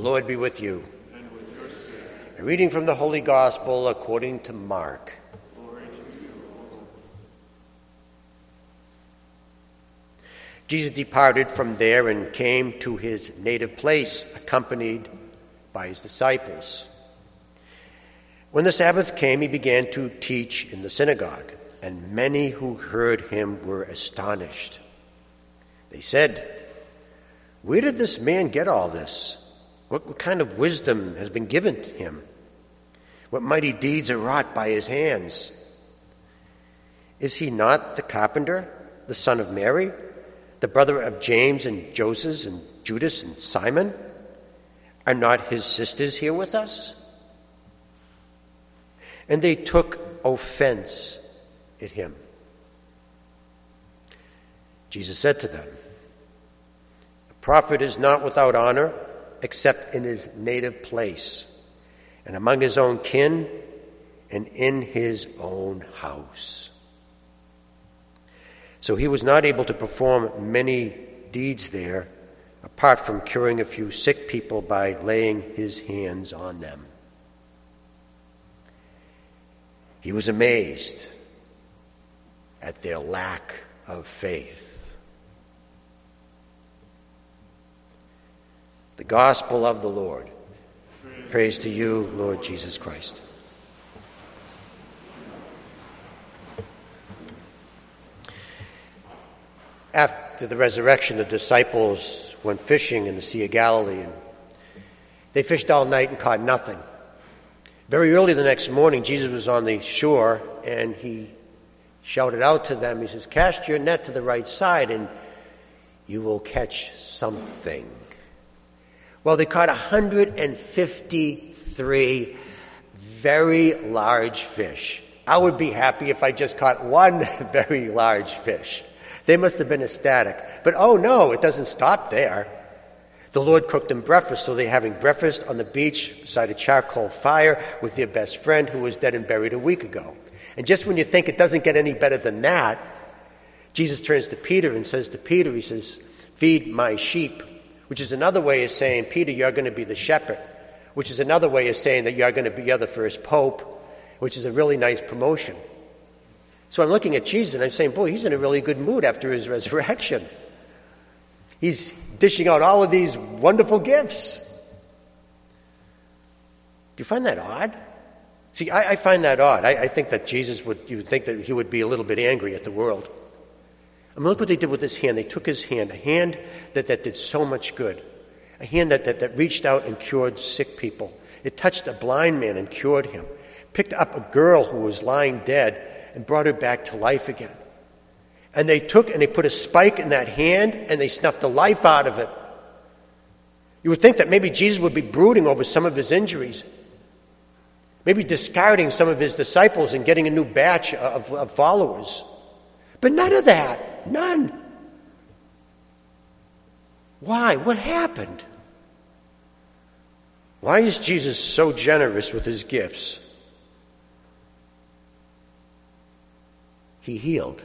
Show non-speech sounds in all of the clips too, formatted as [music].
Lord be with you. A reading from the Holy Gospel according to Mark. Jesus departed from there and came to his native place, accompanied by his disciples. When the Sabbath came, he began to teach in the synagogue, and many who heard him were astonished. They said, Where did this man get all this? What, what kind of wisdom has been given to him? What mighty deeds are wrought by his hands? Is he not the carpenter, the son of Mary, the brother of James and Joseph and Judas and Simon? Are not his sisters here with us? And they took offense at him. Jesus said to them, A prophet is not without honor except in his native place, and among his own kin, and in his own house. So he was not able to perform many deeds there, apart from curing a few sick people by laying his hands on them. He was amazed at their lack of faith. The gospel of the Lord. Praise to you, Lord Jesus Christ. After the resurrection, the disciples went fishing in the Sea of Galilee, and they fished all night and caught nothing. Very early the next morning, Jesus was on the shore and he shouted out to them, He says, Cast your net to the right side and you will catch something. Well, they caught 153 very large fish. I would be happy if I just caught one [laughs] very large fish. They must have been ecstatic. But oh no, it doesn't stop there. The Lord cooked them breakfast, so they're having breakfast on the beach beside a charcoal fire with their best friend who was dead and buried a week ago. And just when you think it doesn't get any better than that, Jesus turns to Peter and says to Peter, He says, Feed my sheep, which is another way of saying, Peter, you're going to be the shepherd, which is another way of saying that you're going to be you're the first pope, which is a really nice promotion. So I'm looking at Jesus and I'm saying, Boy, he's in a really good mood after his [laughs] resurrection. He's dishing out all of these wonderful gifts. Do you find that odd? See, I, I find that odd. I, I, think that Jesus would, you would think that he would be a little bit angry at the world. I mean, look what they did with his hand. They took his hand, a hand that, that did so much good, a hand that, that, that reached out and cured sick people. It touched a blind man and cured him, picked up a girl who was lying dead and brought her back to life again. And they took and they put a spike in that hand and they snuffed the life out of it. You would think that maybe Jesus would be brooding over some of his injuries, maybe discarding some of his disciples and getting a new batch of, of followers. But none of that. None. Why? What happened? Why is Jesus so generous with his gifts? He healed.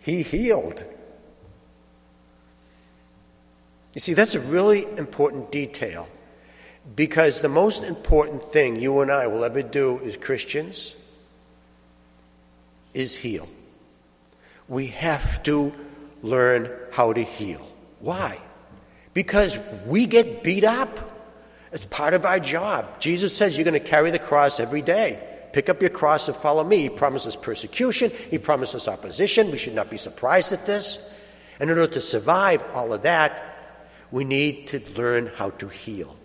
He healed. You see, that's a really important detail because the most important thing you and I will ever do as Christians is heal. We have to learn how to heal. Why? Because we get beat up. It's part of our job. Jesus says you're going to carry the cross every day. Pick up your cross and follow me. He promises persecution, he promises opposition. We should not be surprised at this. And in order to survive all of that, we need to learn how to heal.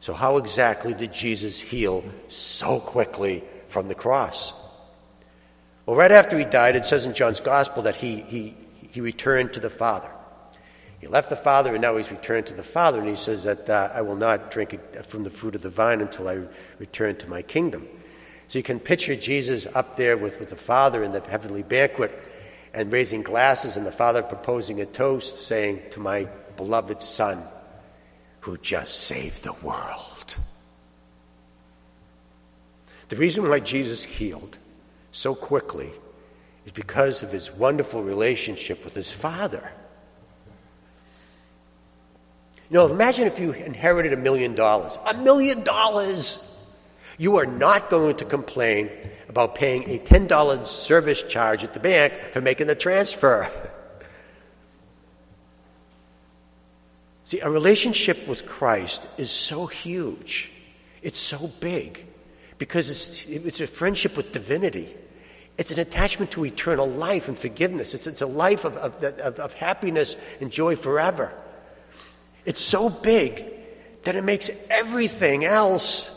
So, how exactly did Jesus heal so quickly from the cross? Well, right after he died, it says in John's Gospel that he, he, he returned to the Father. He left the Father and now he's returned to the Father, and he says that uh, I will not drink from the fruit of the vine until I return to my kingdom. So you can picture Jesus up there with, with the Father in the heavenly banquet and raising glasses, and the Father proposing a toast, saying, To my beloved Son, who just saved the world. The reason why Jesus healed so quickly is because of his wonderful relationship with his Father. You know, imagine if you inherited a million dollars. A million dollars! You are not going to complain about paying a $10 service charge at the bank for making the transfer. [laughs] See, a relationship with Christ is so huge, it's so big, because it's, it's a friendship with divinity. It's an attachment to eternal life and forgiveness. It's, it's a life of, of, of, of happiness and joy forever. It's so big that it makes everything else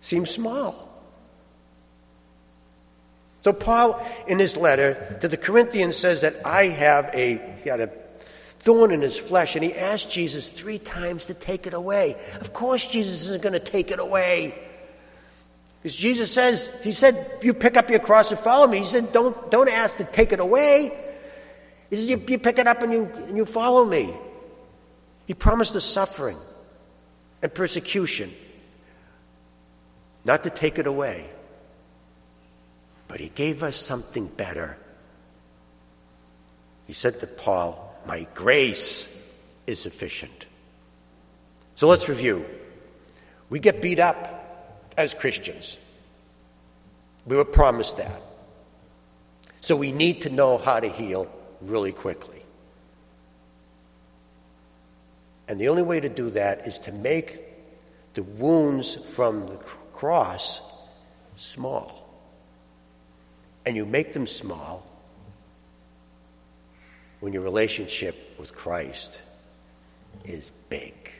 seem small. So, Paul, in his letter to the Corinthians, says that I have a, had a thorn in his flesh, and he asked Jesus three times to take it away. Of course, Jesus isn't going to take it away. Because Jesus says, He said, You pick up your cross and follow me. He said, Don't, don't ask to take it away. He said, you, you pick it up and you, and you follow me. He promised us suffering and persecution, not to take it away, but He gave us something better. He said to Paul, My grace is sufficient. So let's review. We get beat up as Christians. We were promised that. So we need to know how to heal really quickly. And the only way to do that is to make the wounds from the cross small. And you make them small when your relationship with Christ is big.